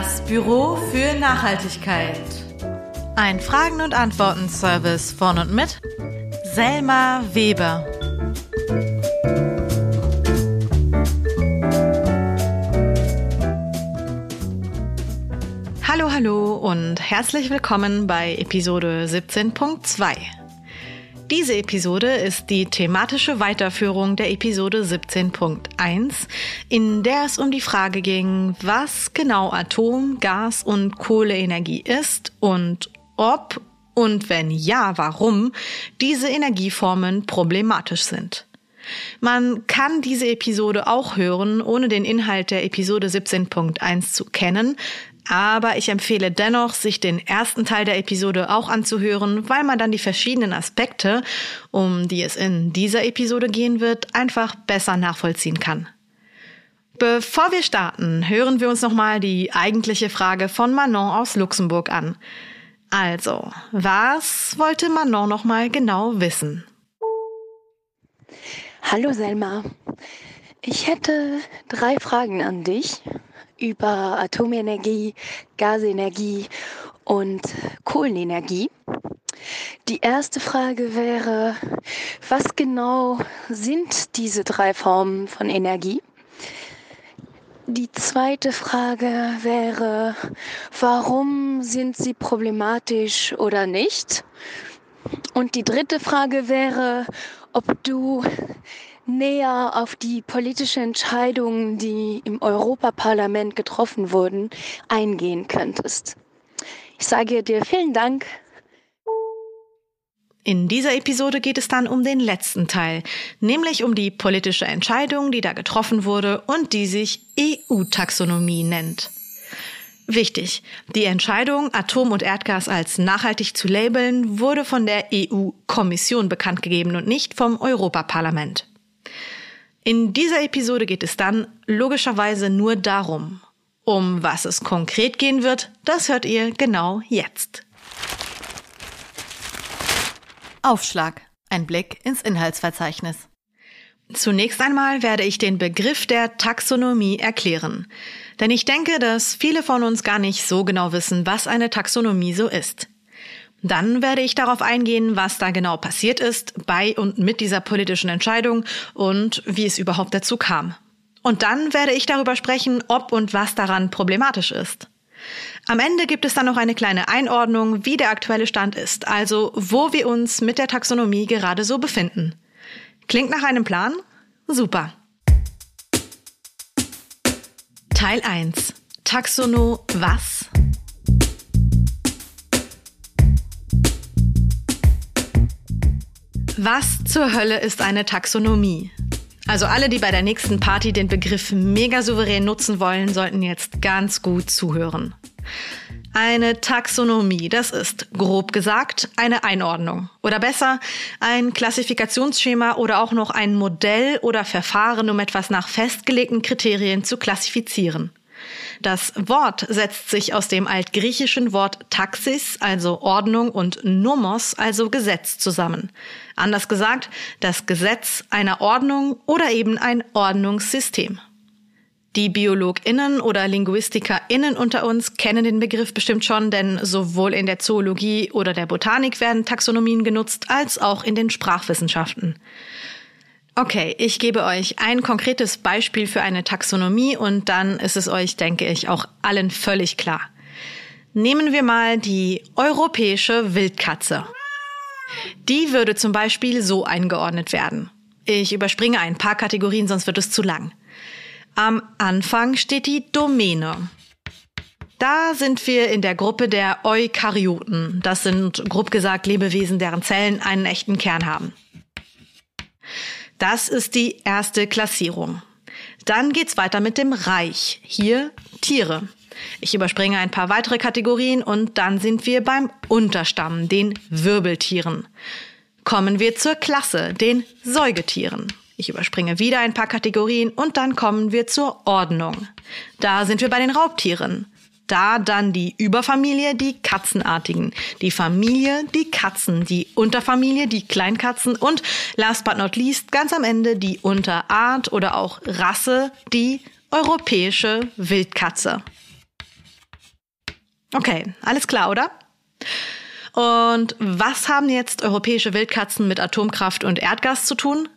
Das Büro für Nachhaltigkeit. Ein Fragen- und Antworten-Service von und mit Selma Weber. Hallo, hallo und herzlich willkommen bei Episode 17.2. Diese Episode ist die thematische Weiterführung der Episode 17.1, in der es um die Frage ging, was genau Atom-, Gas- und Kohleenergie ist und ob und wenn ja, warum diese Energieformen problematisch sind. Man kann diese Episode auch hören, ohne den Inhalt der Episode 17.1 zu kennen, aber ich empfehle dennoch, sich den ersten Teil der Episode auch anzuhören, weil man dann die verschiedenen Aspekte, um die es in dieser Episode gehen wird, einfach besser nachvollziehen kann. Bevor wir starten, hören wir uns nochmal die eigentliche Frage von Manon aus Luxemburg an. Also, was wollte Manon nochmal genau wissen? Hallo Selma. Ich hätte drei Fragen an dich über Atomenergie, Gasenergie und Kohlenenergie. Die erste Frage wäre, was genau sind diese drei Formen von Energie? Die zweite Frage wäre, warum sind sie problematisch oder nicht? Und die dritte Frage wäre, ob du näher auf die politischen Entscheidungen, die im Europaparlament getroffen wurden, eingehen könntest. Ich sage dir vielen Dank. In dieser Episode geht es dann um den letzten Teil, nämlich um die politische Entscheidung, die da getroffen wurde und die sich EU-Taxonomie nennt. Wichtig, die Entscheidung, Atom und Erdgas als nachhaltig zu labeln, wurde von der EU-Kommission bekannt gegeben und nicht vom Europaparlament. In dieser Episode geht es dann logischerweise nur darum. Um was es konkret gehen wird, das hört ihr genau jetzt. Aufschlag. Ein Blick ins Inhaltsverzeichnis. Zunächst einmal werde ich den Begriff der Taxonomie erklären. Denn ich denke, dass viele von uns gar nicht so genau wissen, was eine Taxonomie so ist. Dann werde ich darauf eingehen, was da genau passiert ist bei und mit dieser politischen Entscheidung und wie es überhaupt dazu kam. Und dann werde ich darüber sprechen, ob und was daran problematisch ist. Am Ende gibt es dann noch eine kleine Einordnung, wie der aktuelle Stand ist, also wo wir uns mit der Taxonomie gerade so befinden. Klingt nach einem Plan? Super. Teil 1. Taxono was? Was zur Hölle ist eine Taxonomie? Also alle, die bei der nächsten Party den Begriff mega souverän nutzen wollen, sollten jetzt ganz gut zuhören. Eine Taxonomie, das ist grob gesagt eine Einordnung oder besser ein Klassifikationsschema oder auch noch ein Modell oder Verfahren, um etwas nach festgelegten Kriterien zu klassifizieren. Das Wort setzt sich aus dem altgriechischen Wort Taxis, also Ordnung, und Nomos, also Gesetz, zusammen. Anders gesagt, das Gesetz einer Ordnung oder eben ein Ordnungssystem. Die BiologInnen oder LinguistikerInnen unter uns kennen den Begriff bestimmt schon, denn sowohl in der Zoologie oder der Botanik werden Taxonomien genutzt, als auch in den Sprachwissenschaften. Okay, ich gebe euch ein konkretes Beispiel für eine Taxonomie und dann ist es euch, denke ich, auch allen völlig klar. Nehmen wir mal die europäische Wildkatze. Die würde zum Beispiel so eingeordnet werden. Ich überspringe ein paar Kategorien, sonst wird es zu lang. Am Anfang steht die Domäne. Da sind wir in der Gruppe der Eukaryoten. Das sind grob gesagt Lebewesen, deren Zellen einen echten Kern haben. Das ist die erste Klassierung. Dann geht's weiter mit dem Reich. Hier Tiere. Ich überspringe ein paar weitere Kategorien und dann sind wir beim Unterstamm, den Wirbeltieren. Kommen wir zur Klasse, den Säugetieren. Ich überspringe wieder ein paar Kategorien und dann kommen wir zur Ordnung. Da sind wir bei den Raubtieren. Da dann die Überfamilie, die Katzenartigen, die Familie, die Katzen, die Unterfamilie, die Kleinkatzen und last but not least ganz am Ende die Unterart oder auch Rasse, die europäische Wildkatze. Okay, alles klar, oder? Und was haben jetzt europäische Wildkatzen mit Atomkraft und Erdgas zu tun?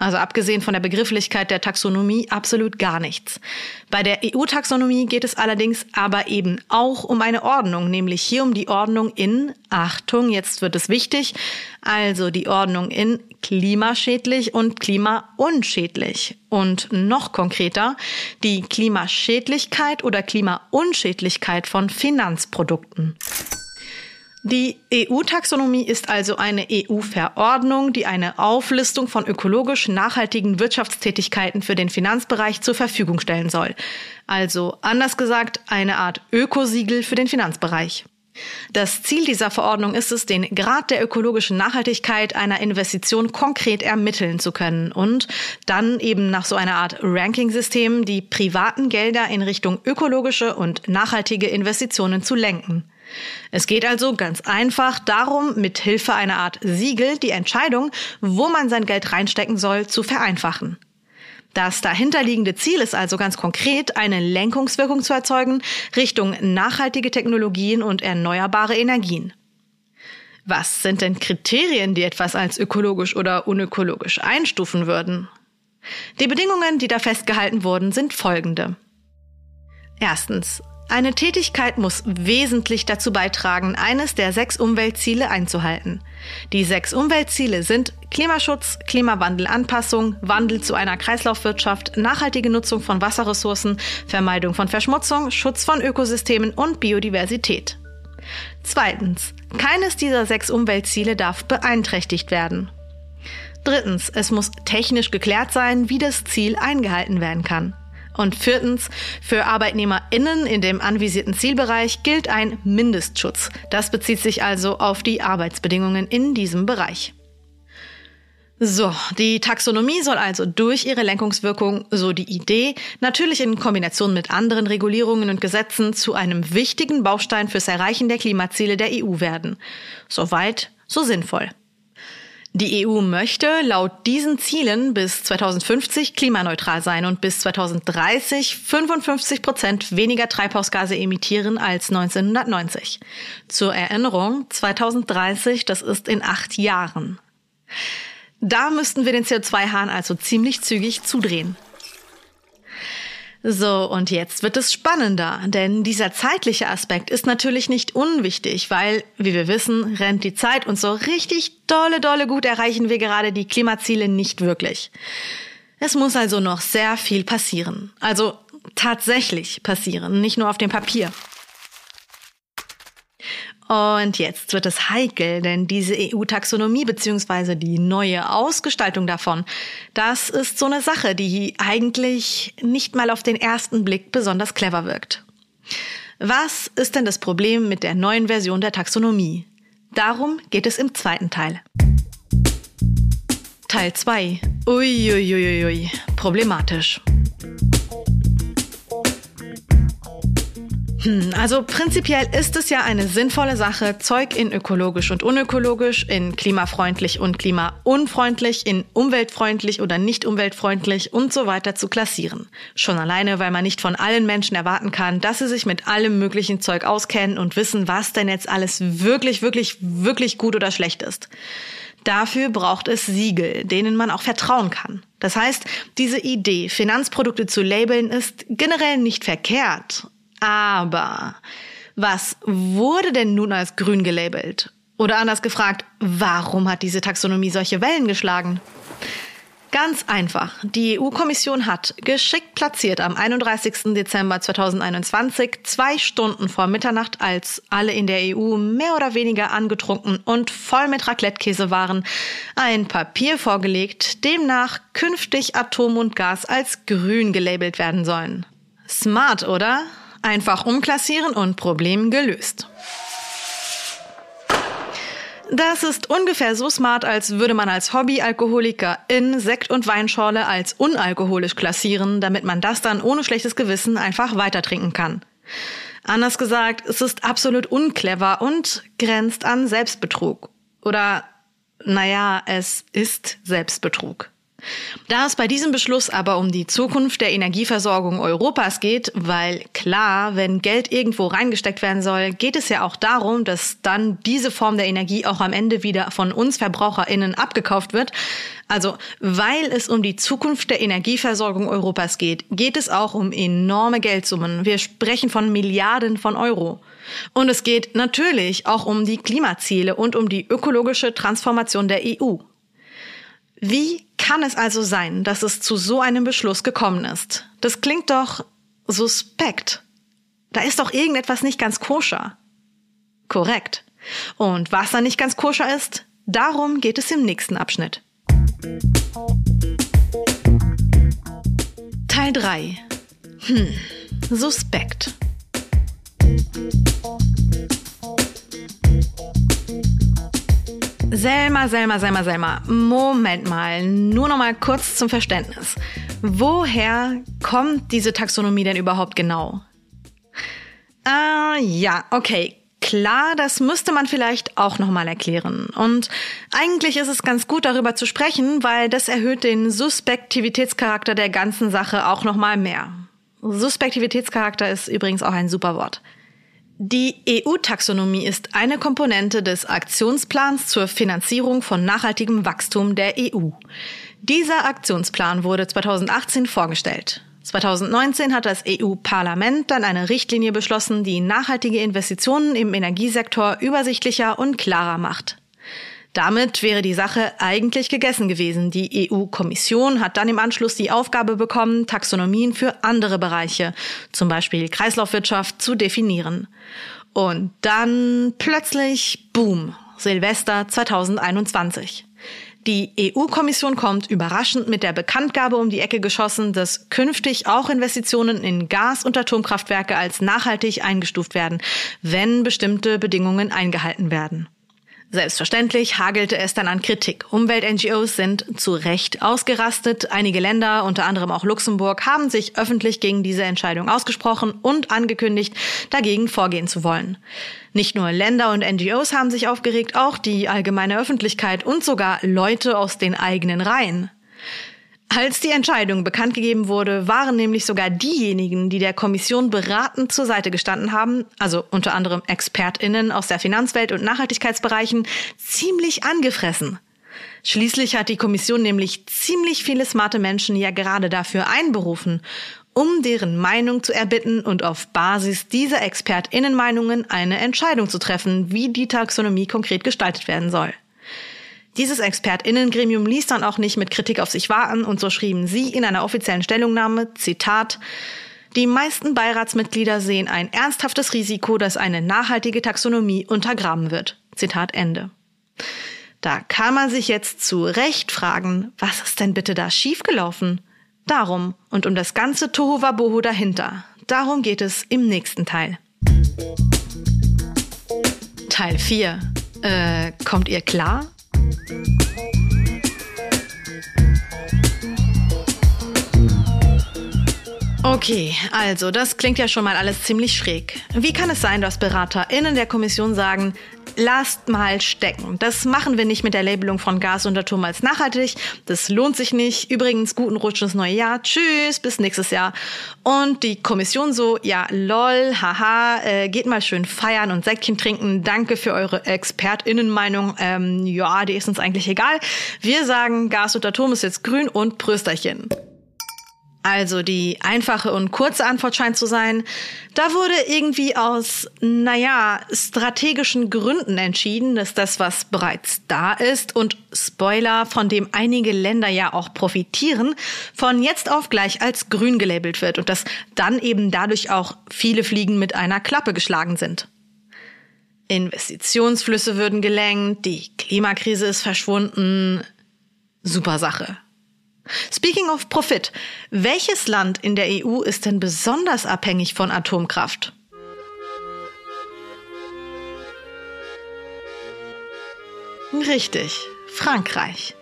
Also abgesehen von der Begrifflichkeit der Taxonomie absolut gar nichts. Bei der EU-Taxonomie geht es allerdings aber eben auch um eine Ordnung, nämlich hier um die Ordnung in, Achtung, jetzt wird es wichtig, also die Ordnung in klimaschädlich und klimaunschädlich. Und noch konkreter, die Klimaschädlichkeit oder Klimaunschädlichkeit von Finanzprodukten. Die EU-Taxonomie ist also eine EU-Verordnung, die eine Auflistung von ökologisch nachhaltigen Wirtschaftstätigkeiten für den Finanzbereich zur Verfügung stellen soll. Also anders gesagt, eine Art Ökosiegel für den Finanzbereich. Das Ziel dieser Verordnung ist es, den Grad der ökologischen Nachhaltigkeit einer Investition konkret ermitteln zu können und dann eben nach so einer Art Ranking-System die privaten Gelder in Richtung ökologische und nachhaltige Investitionen zu lenken. Es geht also ganz einfach darum, mit Hilfe einer Art Siegel die Entscheidung, wo man sein Geld reinstecken soll, zu vereinfachen. Das dahinterliegende Ziel ist also ganz konkret, eine Lenkungswirkung zu erzeugen Richtung nachhaltige Technologien und erneuerbare Energien. Was sind denn Kriterien, die etwas als ökologisch oder unökologisch einstufen würden? Die Bedingungen, die da festgehalten wurden, sind folgende. Erstens. Eine Tätigkeit muss wesentlich dazu beitragen, eines der sechs Umweltziele einzuhalten. Die sechs Umweltziele sind Klimaschutz, Klimawandelanpassung, Wandel zu einer Kreislaufwirtschaft, nachhaltige Nutzung von Wasserressourcen, Vermeidung von Verschmutzung, Schutz von Ökosystemen und Biodiversität. Zweitens. Keines dieser sechs Umweltziele darf beeinträchtigt werden. Drittens. Es muss technisch geklärt sein, wie das Ziel eingehalten werden kann. Und viertens, für ArbeitnehmerInnen in dem anvisierten Zielbereich gilt ein Mindestschutz. Das bezieht sich also auf die Arbeitsbedingungen in diesem Bereich. So, die Taxonomie soll also durch ihre Lenkungswirkung, so die Idee, natürlich in Kombination mit anderen Regulierungen und Gesetzen zu einem wichtigen Baustein fürs Erreichen der Klimaziele der EU werden. Soweit, so sinnvoll. Die EU möchte laut diesen Zielen bis 2050 klimaneutral sein und bis 2030 55 Prozent weniger Treibhausgase emittieren als 1990. Zur Erinnerung, 2030, das ist in acht Jahren. Da müssten wir den CO2-Hahn also ziemlich zügig zudrehen. So, und jetzt wird es spannender, denn dieser zeitliche Aspekt ist natürlich nicht unwichtig, weil, wie wir wissen, rennt die Zeit und so richtig dolle, dolle gut erreichen wir gerade die Klimaziele nicht wirklich. Es muss also noch sehr viel passieren. Also tatsächlich passieren, nicht nur auf dem Papier. Und jetzt wird es heikel, denn diese EU-Taxonomie beziehungsweise die neue Ausgestaltung davon, das ist so eine Sache, die eigentlich nicht mal auf den ersten Blick besonders clever wirkt. Was ist denn das Problem mit der neuen Version der Taxonomie? Darum geht es im zweiten Teil. Teil 2. Uiuiuiui, problematisch. Also prinzipiell ist es ja eine sinnvolle Sache, Zeug in ökologisch und unökologisch, in klimafreundlich und klimaunfreundlich, in umweltfreundlich oder nicht umweltfreundlich und so weiter zu klassieren. Schon alleine, weil man nicht von allen Menschen erwarten kann, dass sie sich mit allem möglichen Zeug auskennen und wissen, was denn jetzt alles wirklich, wirklich, wirklich gut oder schlecht ist. Dafür braucht es Siegel, denen man auch vertrauen kann. Das heißt, diese Idee, Finanzprodukte zu labeln, ist generell nicht verkehrt. Aber was wurde denn nun als grün gelabelt? Oder anders gefragt, warum hat diese Taxonomie solche Wellen geschlagen? Ganz einfach. Die EU-Kommission hat geschickt platziert am 31. Dezember 2021, zwei Stunden vor Mitternacht, als alle in der EU mehr oder weniger angetrunken und voll mit Raclette-Käse waren, ein Papier vorgelegt, demnach künftig Atom und Gas als grün gelabelt werden sollen. Smart, oder? Einfach umklassieren und Problem gelöst. Das ist ungefähr so smart, als würde man als Hobbyalkoholiker in Sekt und Weinschorle als unalkoholisch klassieren, damit man das dann ohne schlechtes Gewissen einfach weiter trinken kann. Anders gesagt, es ist absolut unclever und grenzt an Selbstbetrug. Oder, naja, es ist Selbstbetrug. Da es bei diesem Beschluss aber um die Zukunft der Energieversorgung Europas geht, weil klar, wenn Geld irgendwo reingesteckt werden soll, geht es ja auch darum, dass dann diese Form der Energie auch am Ende wieder von uns Verbraucherinnen abgekauft wird. Also, weil es um die Zukunft der Energieversorgung Europas geht, geht es auch um enorme Geldsummen. Wir sprechen von Milliarden von Euro. Und es geht natürlich auch um die Klimaziele und um die ökologische Transformation der EU. Wie kann es also sein, dass es zu so einem Beschluss gekommen ist? Das klingt doch suspekt. Da ist doch irgendetwas nicht ganz koscher. Korrekt. Und was da nicht ganz koscher ist, darum geht es im nächsten Abschnitt. Teil 3. Hm, suspekt. Selma, Selma, Selma, Selma. Moment mal, nur noch mal kurz zum Verständnis. Woher kommt diese Taxonomie denn überhaupt genau? Ah, ja, okay. Klar, das müsste man vielleicht auch noch mal erklären. Und eigentlich ist es ganz gut darüber zu sprechen, weil das erhöht den Suspektivitätscharakter der ganzen Sache auch noch mal mehr. Suspektivitätscharakter ist übrigens auch ein super Wort. Die EU-Taxonomie ist eine Komponente des Aktionsplans zur Finanzierung von nachhaltigem Wachstum der EU. Dieser Aktionsplan wurde 2018 vorgestellt. 2019 hat das EU-Parlament dann eine Richtlinie beschlossen, die nachhaltige Investitionen im Energiesektor übersichtlicher und klarer macht. Damit wäre die Sache eigentlich gegessen gewesen. Die EU-Kommission hat dann im Anschluss die Aufgabe bekommen, Taxonomien für andere Bereiche, zum Beispiel Kreislaufwirtschaft, zu definieren. Und dann plötzlich, boom, Silvester 2021. Die EU-Kommission kommt überraschend mit der Bekanntgabe um die Ecke geschossen, dass künftig auch Investitionen in Gas- und Atomkraftwerke als nachhaltig eingestuft werden, wenn bestimmte Bedingungen eingehalten werden. Selbstverständlich hagelte es dann an Kritik. Umwelt-NGOs sind zu Recht ausgerastet. Einige Länder, unter anderem auch Luxemburg, haben sich öffentlich gegen diese Entscheidung ausgesprochen und angekündigt, dagegen vorgehen zu wollen. Nicht nur Länder und NGOs haben sich aufgeregt, auch die allgemeine Öffentlichkeit und sogar Leute aus den eigenen Reihen. Als die Entscheidung bekannt gegeben wurde, waren nämlich sogar diejenigen, die der Kommission beratend zur Seite gestanden haben, also unter anderem Expertinnen aus der Finanzwelt und Nachhaltigkeitsbereichen, ziemlich angefressen. Schließlich hat die Kommission nämlich ziemlich viele smarte Menschen ja gerade dafür einberufen, um deren Meinung zu erbitten und auf Basis dieser Expertinnenmeinungen eine Entscheidung zu treffen, wie die Taxonomie konkret gestaltet werden soll. Dieses Expertinnengremium ließ dann auch nicht mit Kritik auf sich warten und so schrieben sie in einer offiziellen Stellungnahme, Zitat, die meisten Beiratsmitglieder sehen ein ernsthaftes Risiko, dass eine nachhaltige Taxonomie untergraben wird. Zitat Ende. Da kann man sich jetzt zu Recht fragen, was ist denn bitte da schiefgelaufen? Darum und um das ganze Tohuwabohu dahinter. Darum geht es im nächsten Teil. Teil 4. Äh, kommt ihr klar? Okay, also das klingt ja schon mal alles ziemlich schräg. Wie kann es sein, dass BeraterInnen der Kommission sagen, lasst mal stecken. Das machen wir nicht mit der Labelung von Gas und Atom als nachhaltig. Das lohnt sich nicht. Übrigens, guten Rutsch ins neue Jahr. Tschüss, bis nächstes Jahr. Und die Kommission so, ja, lol, haha, äh, geht mal schön feiern und Säckchen trinken. Danke für eure ExpertInnenmeinung. Ähm, ja, die ist uns eigentlich egal. Wir sagen, Gas und Atom ist jetzt grün und Prösterchen. Also die einfache und kurze Antwort scheint zu sein, da wurde irgendwie aus, naja, strategischen Gründen entschieden, dass das, was bereits da ist und Spoiler, von dem einige Länder ja auch profitieren, von jetzt auf gleich als grün gelabelt wird und dass dann eben dadurch auch viele Fliegen mit einer Klappe geschlagen sind. Investitionsflüsse würden gelenkt, die Klimakrise ist verschwunden. Super Sache. Speaking of Profit, welches Land in der EU ist denn besonders abhängig von Atomkraft? Richtig, Frankreich.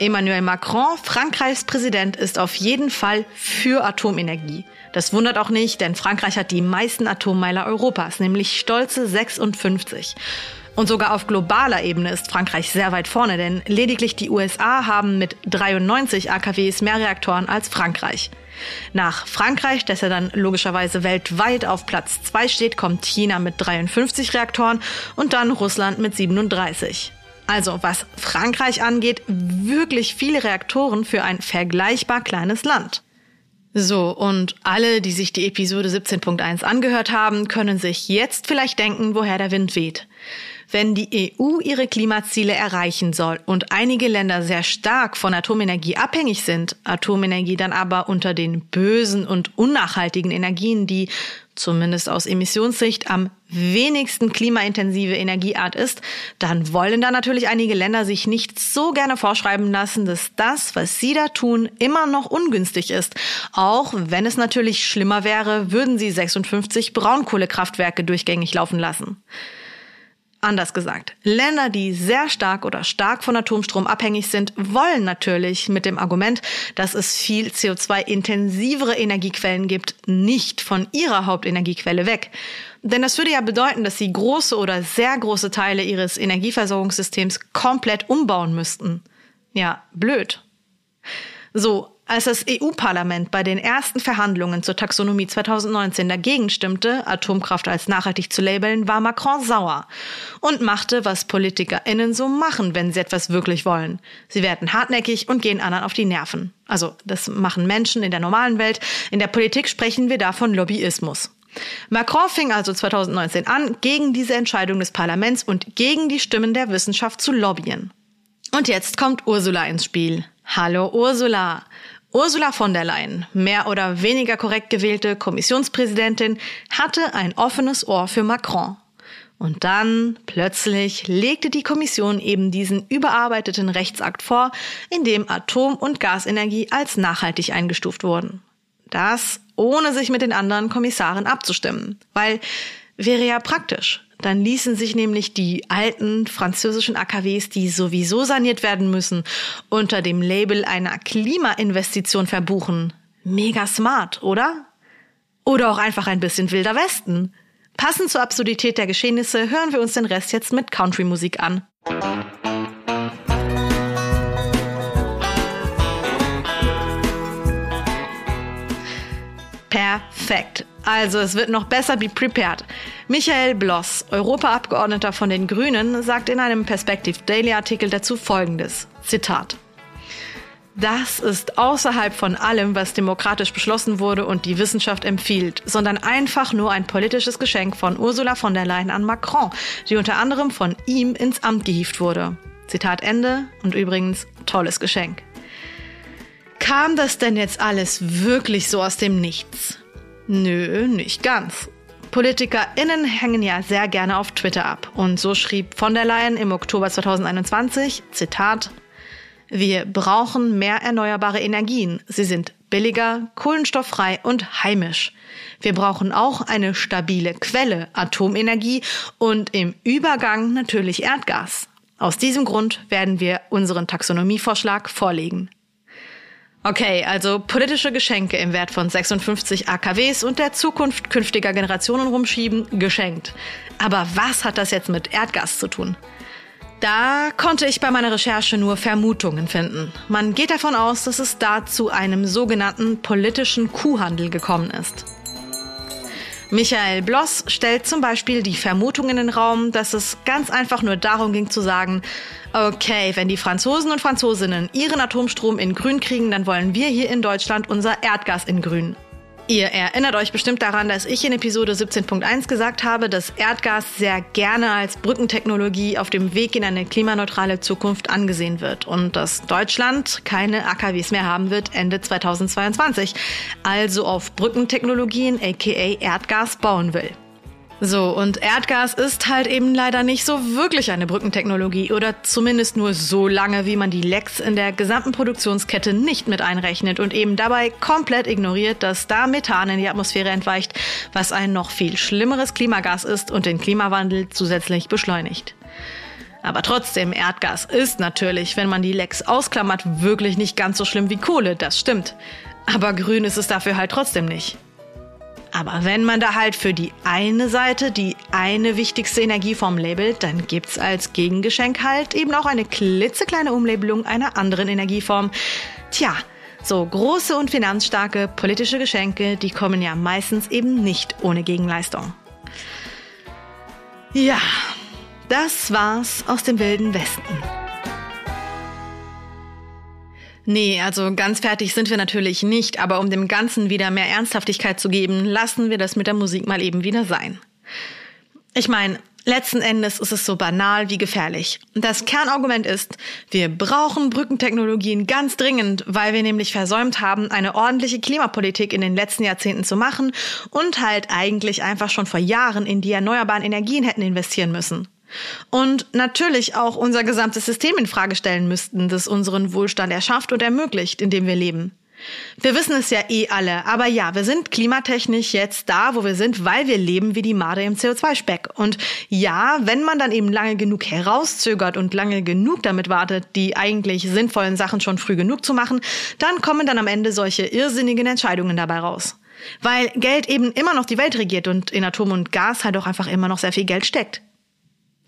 Emmanuel Macron, Frankreichs Präsident, ist auf jeden Fall für Atomenergie. Das wundert auch nicht, denn Frankreich hat die meisten Atommeiler Europas, nämlich stolze 56. Und sogar auf globaler Ebene ist Frankreich sehr weit vorne, denn lediglich die USA haben mit 93 AKWs mehr Reaktoren als Frankreich. Nach Frankreich, das ja dann logischerweise weltweit auf Platz 2 steht, kommt China mit 53 Reaktoren und dann Russland mit 37. Also was Frankreich angeht, wirklich viele Reaktoren für ein vergleichbar kleines Land. So, und alle, die sich die Episode 17.1 angehört haben, können sich jetzt vielleicht denken, woher der Wind weht. Wenn die EU ihre Klimaziele erreichen soll und einige Länder sehr stark von Atomenergie abhängig sind, Atomenergie dann aber unter den bösen und unnachhaltigen Energien, die zumindest aus Emissionssicht am wenigsten klimaintensive Energieart ist, dann wollen da natürlich einige Länder sich nicht so gerne vorschreiben lassen, dass das, was sie da tun, immer noch ungünstig ist. Auch wenn es natürlich schlimmer wäre, würden sie 56 Braunkohlekraftwerke durchgängig laufen lassen. Anders gesagt, Länder, die sehr stark oder stark von Atomstrom abhängig sind, wollen natürlich mit dem Argument, dass es viel CO2-intensivere Energiequellen gibt, nicht von ihrer Hauptenergiequelle weg. Denn das würde ja bedeuten, dass sie große oder sehr große Teile ihres Energieversorgungssystems komplett umbauen müssten. Ja, blöd. So, als das EU-Parlament bei den ersten Verhandlungen zur Taxonomie 2019 dagegen stimmte, Atomkraft als nachhaltig zu labeln, war Macron sauer und machte, was PolitikerInnen so machen, wenn sie etwas wirklich wollen. Sie werden hartnäckig und gehen anderen auf die Nerven. Also, das machen Menschen in der normalen Welt. In der Politik sprechen wir da von Lobbyismus. Macron fing also 2019 an, gegen diese Entscheidung des Parlaments und gegen die Stimmen der Wissenschaft zu lobbyen. Und jetzt kommt Ursula ins Spiel. Hallo Ursula. Ursula von der Leyen, mehr oder weniger korrekt gewählte Kommissionspräsidentin, hatte ein offenes Ohr für Macron. Und dann plötzlich legte die Kommission eben diesen überarbeiteten Rechtsakt vor, in dem Atom- und Gasenergie als nachhaltig eingestuft wurden. Das ohne sich mit den anderen Kommissaren abzustimmen, weil wäre ja praktisch. Dann ließen sich nämlich die alten französischen AKWs, die sowieso saniert werden müssen, unter dem Label einer Klimainvestition verbuchen. Mega smart, oder? Oder auch einfach ein bisschen wilder Westen. Passend zur Absurdität der Geschehnisse hören wir uns den Rest jetzt mit Country-Musik an. Perfekt. Also es wird noch besser wie prepared. Michael Bloss, Europaabgeordneter von den Grünen, sagt in einem Perspective Daily Artikel dazu Folgendes. Zitat. Das ist außerhalb von allem, was demokratisch beschlossen wurde und die Wissenschaft empfiehlt, sondern einfach nur ein politisches Geschenk von Ursula von der Leyen an Macron, die unter anderem von ihm ins Amt gehievt wurde. Zitat Ende und übrigens tolles Geschenk. Kam das denn jetzt alles wirklich so aus dem Nichts? Nö, nicht ganz. PolitikerInnen hängen ja sehr gerne auf Twitter ab. Und so schrieb von der Leyen im Oktober 2021, Zitat, wir brauchen mehr erneuerbare Energien. Sie sind billiger, kohlenstofffrei und heimisch. Wir brauchen auch eine stabile Quelle, Atomenergie und im Übergang natürlich Erdgas. Aus diesem Grund werden wir unseren Taxonomievorschlag vorlegen. Okay, also politische Geschenke im Wert von 56 AKWs und der Zukunft künftiger Generationen rumschieben, geschenkt. Aber was hat das jetzt mit Erdgas zu tun? Da konnte ich bei meiner Recherche nur Vermutungen finden. Man geht davon aus, dass es da zu einem sogenannten politischen Kuhhandel gekommen ist. Michael Bloss stellt zum Beispiel die Vermutung in den Raum, dass es ganz einfach nur darum ging zu sagen, okay, wenn die Franzosen und Franzosinnen ihren Atomstrom in grün kriegen, dann wollen wir hier in Deutschland unser Erdgas in grün. Ihr erinnert euch bestimmt daran, dass ich in Episode 17.1 gesagt habe, dass Erdgas sehr gerne als Brückentechnologie auf dem Weg in eine klimaneutrale Zukunft angesehen wird und dass Deutschland keine AKWs mehr haben wird Ende 2022, also auf Brückentechnologien aka Erdgas bauen will. So, und Erdgas ist halt eben leider nicht so wirklich eine Brückentechnologie oder zumindest nur so lange, wie man die Lecks in der gesamten Produktionskette nicht mit einrechnet und eben dabei komplett ignoriert, dass da Methan in die Atmosphäre entweicht, was ein noch viel schlimmeres Klimagas ist und den Klimawandel zusätzlich beschleunigt. Aber trotzdem, Erdgas ist natürlich, wenn man die Lecks ausklammert, wirklich nicht ganz so schlimm wie Kohle, das stimmt. Aber grün ist es dafür halt trotzdem nicht. Aber wenn man da halt für die eine Seite die eine wichtigste Energieform labelt, dann gibt's als Gegengeschenk halt eben auch eine klitzekleine Umlabelung einer anderen Energieform. Tja, so große und finanzstarke politische Geschenke, die kommen ja meistens eben nicht ohne Gegenleistung. Ja, das war's aus dem wilden Westen. Nee, also ganz fertig sind wir natürlich nicht, aber um dem Ganzen wieder mehr Ernsthaftigkeit zu geben, lassen wir das mit der Musik mal eben wieder sein. Ich meine, letzten Endes ist es so banal wie gefährlich. Das Kernargument ist, wir brauchen Brückentechnologien ganz dringend, weil wir nämlich versäumt haben, eine ordentliche Klimapolitik in den letzten Jahrzehnten zu machen und halt eigentlich einfach schon vor Jahren in die erneuerbaren Energien hätten investieren müssen. Und natürlich auch unser gesamtes System in Frage stellen müssten, das unseren Wohlstand erschafft und ermöglicht, in dem wir leben. Wir wissen es ja eh alle, aber ja, wir sind klimatechnisch jetzt da, wo wir sind, weil wir leben wie die Made im CO2-Speck. Und ja, wenn man dann eben lange genug herauszögert und lange genug damit wartet, die eigentlich sinnvollen Sachen schon früh genug zu machen, dann kommen dann am Ende solche irrsinnigen Entscheidungen dabei raus. Weil Geld eben immer noch die Welt regiert und in Atom und Gas halt auch einfach immer noch sehr viel Geld steckt.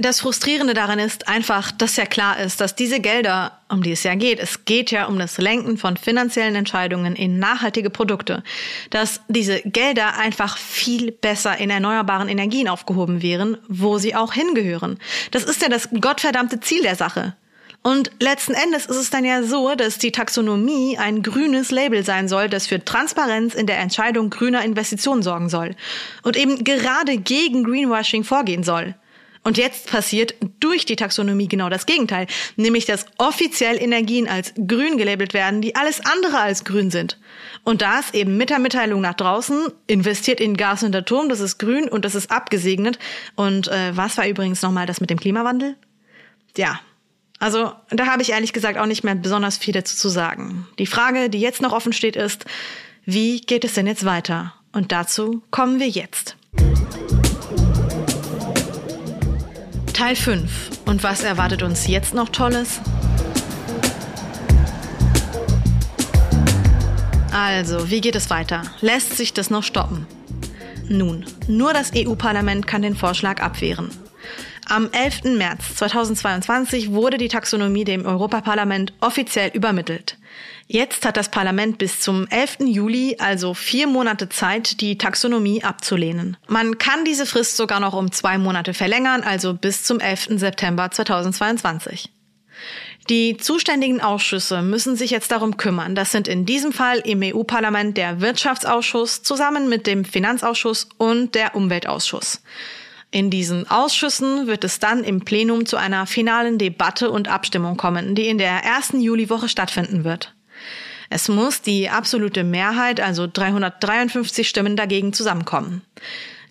Das Frustrierende daran ist einfach, dass ja klar ist, dass diese Gelder, um die es ja geht, es geht ja um das Lenken von finanziellen Entscheidungen in nachhaltige Produkte, dass diese Gelder einfach viel besser in erneuerbaren Energien aufgehoben wären, wo sie auch hingehören. Das ist ja das gottverdammte Ziel der Sache. Und letzten Endes ist es dann ja so, dass die Taxonomie ein grünes Label sein soll, das für Transparenz in der Entscheidung grüner Investitionen sorgen soll und eben gerade gegen Greenwashing vorgehen soll. Und jetzt passiert durch die Taxonomie genau das Gegenteil, nämlich dass offiziell Energien als grün gelabelt werden, die alles andere als grün sind. Und das eben mit der Mitteilung nach draußen, investiert in Gas und Atom, das ist grün und das ist abgesegnet. Und äh, was war übrigens nochmal das mit dem Klimawandel? Ja, also da habe ich ehrlich gesagt auch nicht mehr besonders viel dazu zu sagen. Die Frage, die jetzt noch offen steht, ist, wie geht es denn jetzt weiter? Und dazu kommen wir jetzt. Teil 5. Und was erwartet uns jetzt noch Tolles? Also, wie geht es weiter? Lässt sich das noch stoppen? Nun, nur das EU-Parlament kann den Vorschlag abwehren. Am 11. März 2022 wurde die Taxonomie dem Europaparlament offiziell übermittelt. Jetzt hat das Parlament bis zum 11. Juli, also vier Monate Zeit, die Taxonomie abzulehnen. Man kann diese Frist sogar noch um zwei Monate verlängern, also bis zum 11. September 2022. Die zuständigen Ausschüsse müssen sich jetzt darum kümmern. Das sind in diesem Fall im EU-Parlament der Wirtschaftsausschuss zusammen mit dem Finanzausschuss und der Umweltausschuss. In diesen Ausschüssen wird es dann im Plenum zu einer finalen Debatte und Abstimmung kommen, die in der ersten Juliwoche stattfinden wird. Es muss die absolute Mehrheit, also 353 Stimmen dagegen zusammenkommen.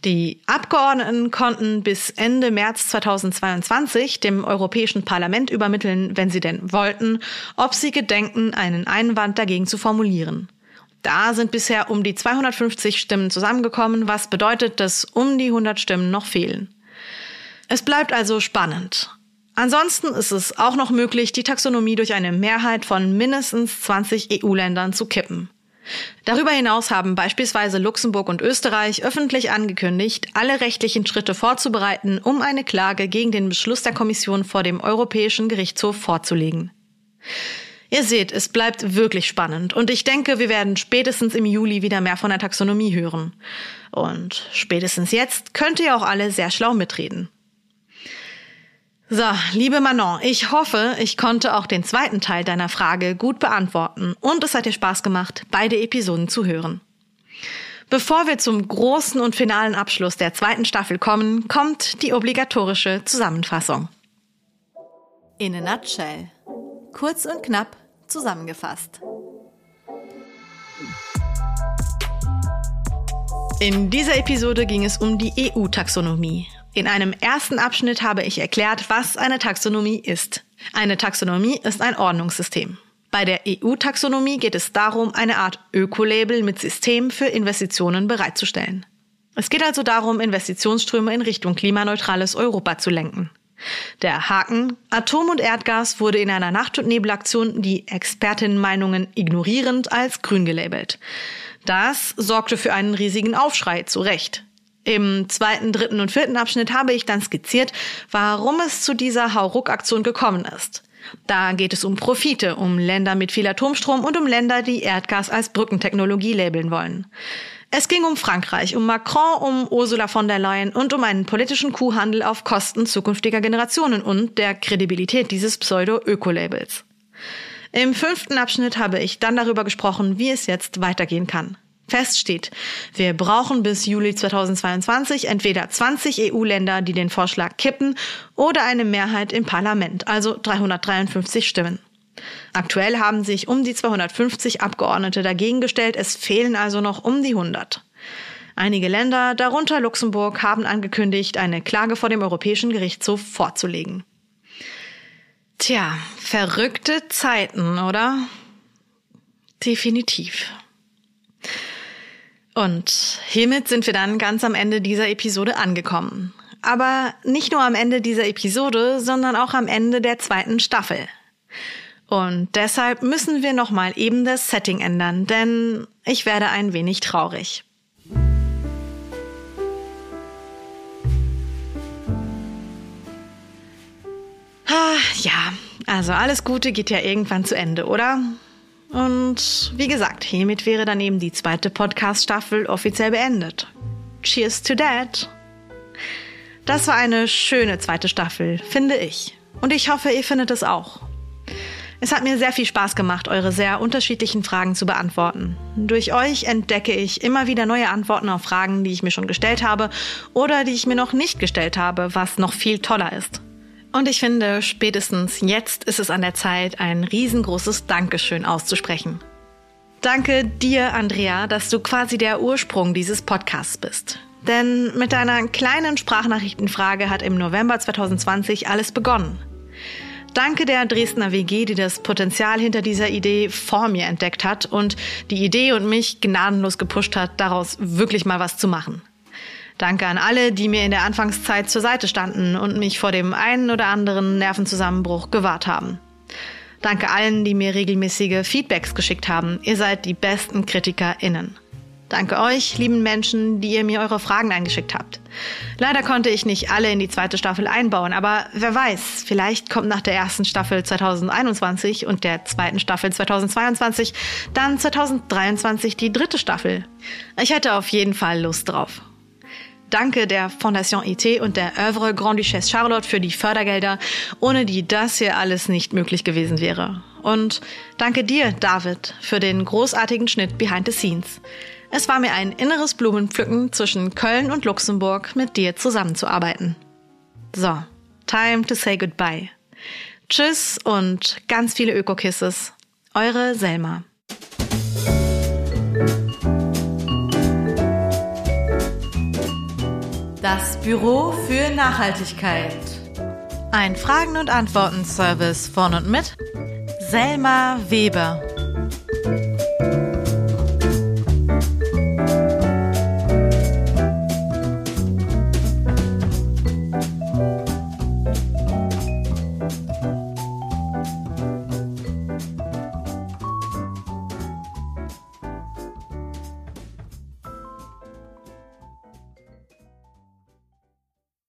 Die Abgeordneten konnten bis Ende März 2022 dem Europäischen Parlament übermitteln, wenn sie denn wollten, ob sie gedenken, einen Einwand dagegen zu formulieren. Da sind bisher um die 250 Stimmen zusammengekommen, was bedeutet, dass um die 100 Stimmen noch fehlen. Es bleibt also spannend. Ansonsten ist es auch noch möglich, die Taxonomie durch eine Mehrheit von mindestens 20 EU-Ländern zu kippen. Darüber hinaus haben beispielsweise Luxemburg und Österreich öffentlich angekündigt, alle rechtlichen Schritte vorzubereiten, um eine Klage gegen den Beschluss der Kommission vor dem Europäischen Gerichtshof vorzulegen. Ihr seht, es bleibt wirklich spannend und ich denke, wir werden spätestens im Juli wieder mehr von der Taxonomie hören. Und spätestens jetzt könnt ihr auch alle sehr schlau mitreden. So, liebe Manon, ich hoffe, ich konnte auch den zweiten Teil deiner Frage gut beantworten und es hat dir Spaß gemacht, beide Episoden zu hören. Bevor wir zum großen und finalen Abschluss der zweiten Staffel kommen, kommt die obligatorische Zusammenfassung. In a nutshell. Kurz und knapp zusammengefasst. In dieser Episode ging es um die EU-Taxonomie. In einem ersten Abschnitt habe ich erklärt, was eine Taxonomie ist. Eine Taxonomie ist ein Ordnungssystem. Bei der EU-Taxonomie geht es darum, eine Art Ökolabel mit System für Investitionen bereitzustellen. Es geht also darum, Investitionsströme in Richtung klimaneutrales Europa zu lenken. Der Haken, Atom und Erdgas wurde in einer Nacht- und Nebelaktion die Expertinnenmeinungen ignorierend als grün gelabelt. Das sorgte für einen riesigen Aufschrei, zu Recht. Im zweiten, dritten und vierten Abschnitt habe ich dann skizziert, warum es zu dieser Hauruck-Aktion gekommen ist. Da geht es um Profite, um Länder mit viel Atomstrom und um Länder, die Erdgas als Brückentechnologie labeln wollen. Es ging um Frankreich, um Macron, um Ursula von der Leyen und um einen politischen Kuhhandel auf Kosten zukünftiger Generationen und der Kredibilität dieses Pseudo-Öko-Labels. Im fünften Abschnitt habe ich dann darüber gesprochen, wie es jetzt weitergehen kann. Fest steht, wir brauchen bis Juli 2022 entweder 20 EU-Länder, die den Vorschlag kippen, oder eine Mehrheit im Parlament, also 353 Stimmen. Aktuell haben sich um die 250 Abgeordnete dagegen gestellt, es fehlen also noch um die 100. Einige Länder, darunter Luxemburg, haben angekündigt, eine Klage vor dem Europäischen Gerichtshof vorzulegen. Tja, verrückte Zeiten, oder? Definitiv. Und hiermit sind wir dann ganz am Ende dieser Episode angekommen. Aber nicht nur am Ende dieser Episode, sondern auch am Ende der zweiten Staffel. Und deshalb müssen wir nochmal eben das Setting ändern, denn ich werde ein wenig traurig. Ah, ja, also alles Gute geht ja irgendwann zu Ende, oder? Und wie gesagt, hiermit wäre dann eben die zweite Podcast-Staffel offiziell beendet. Cheers to that! Das war eine schöne zweite Staffel, finde ich. Und ich hoffe, ihr findet es auch. Es hat mir sehr viel Spaß gemacht, eure sehr unterschiedlichen Fragen zu beantworten. Durch euch entdecke ich immer wieder neue Antworten auf Fragen, die ich mir schon gestellt habe oder die ich mir noch nicht gestellt habe, was noch viel toller ist. Und ich finde, spätestens jetzt ist es an der Zeit, ein riesengroßes Dankeschön auszusprechen. Danke dir, Andrea, dass du quasi der Ursprung dieses Podcasts bist. Denn mit deiner kleinen Sprachnachrichtenfrage hat im November 2020 alles begonnen. Danke der Dresdner WG, die das Potenzial hinter dieser Idee vor mir entdeckt hat und die Idee und mich gnadenlos gepusht hat, daraus wirklich mal was zu machen. Danke an alle, die mir in der Anfangszeit zur Seite standen und mich vor dem einen oder anderen Nervenzusammenbruch gewahrt haben. Danke allen, die mir regelmäßige Feedbacks geschickt haben. Ihr seid die besten KritikerInnen. Danke euch, lieben Menschen, die ihr mir eure Fragen eingeschickt habt. Leider konnte ich nicht alle in die zweite Staffel einbauen, aber wer weiß, vielleicht kommt nach der ersten Staffel 2021 und der zweiten Staffel 2022 dann 2023 die dritte Staffel. Ich hätte auf jeden Fall Lust drauf. Danke der Fondation IT und der Oeuvre Grand Duchesse Charlotte für die Fördergelder, ohne die das hier alles nicht möglich gewesen wäre. Und danke dir, David, für den großartigen Schnitt behind the scenes. Es war mir ein inneres Blumenpflücken zwischen Köln und Luxemburg mit dir zusammenzuarbeiten. So, time to say goodbye. Tschüss und ganz viele Öko-Kisses. Eure Selma. Das Büro für Nachhaltigkeit. Ein Fragen- und Antworten-Service von und mit Selma Weber.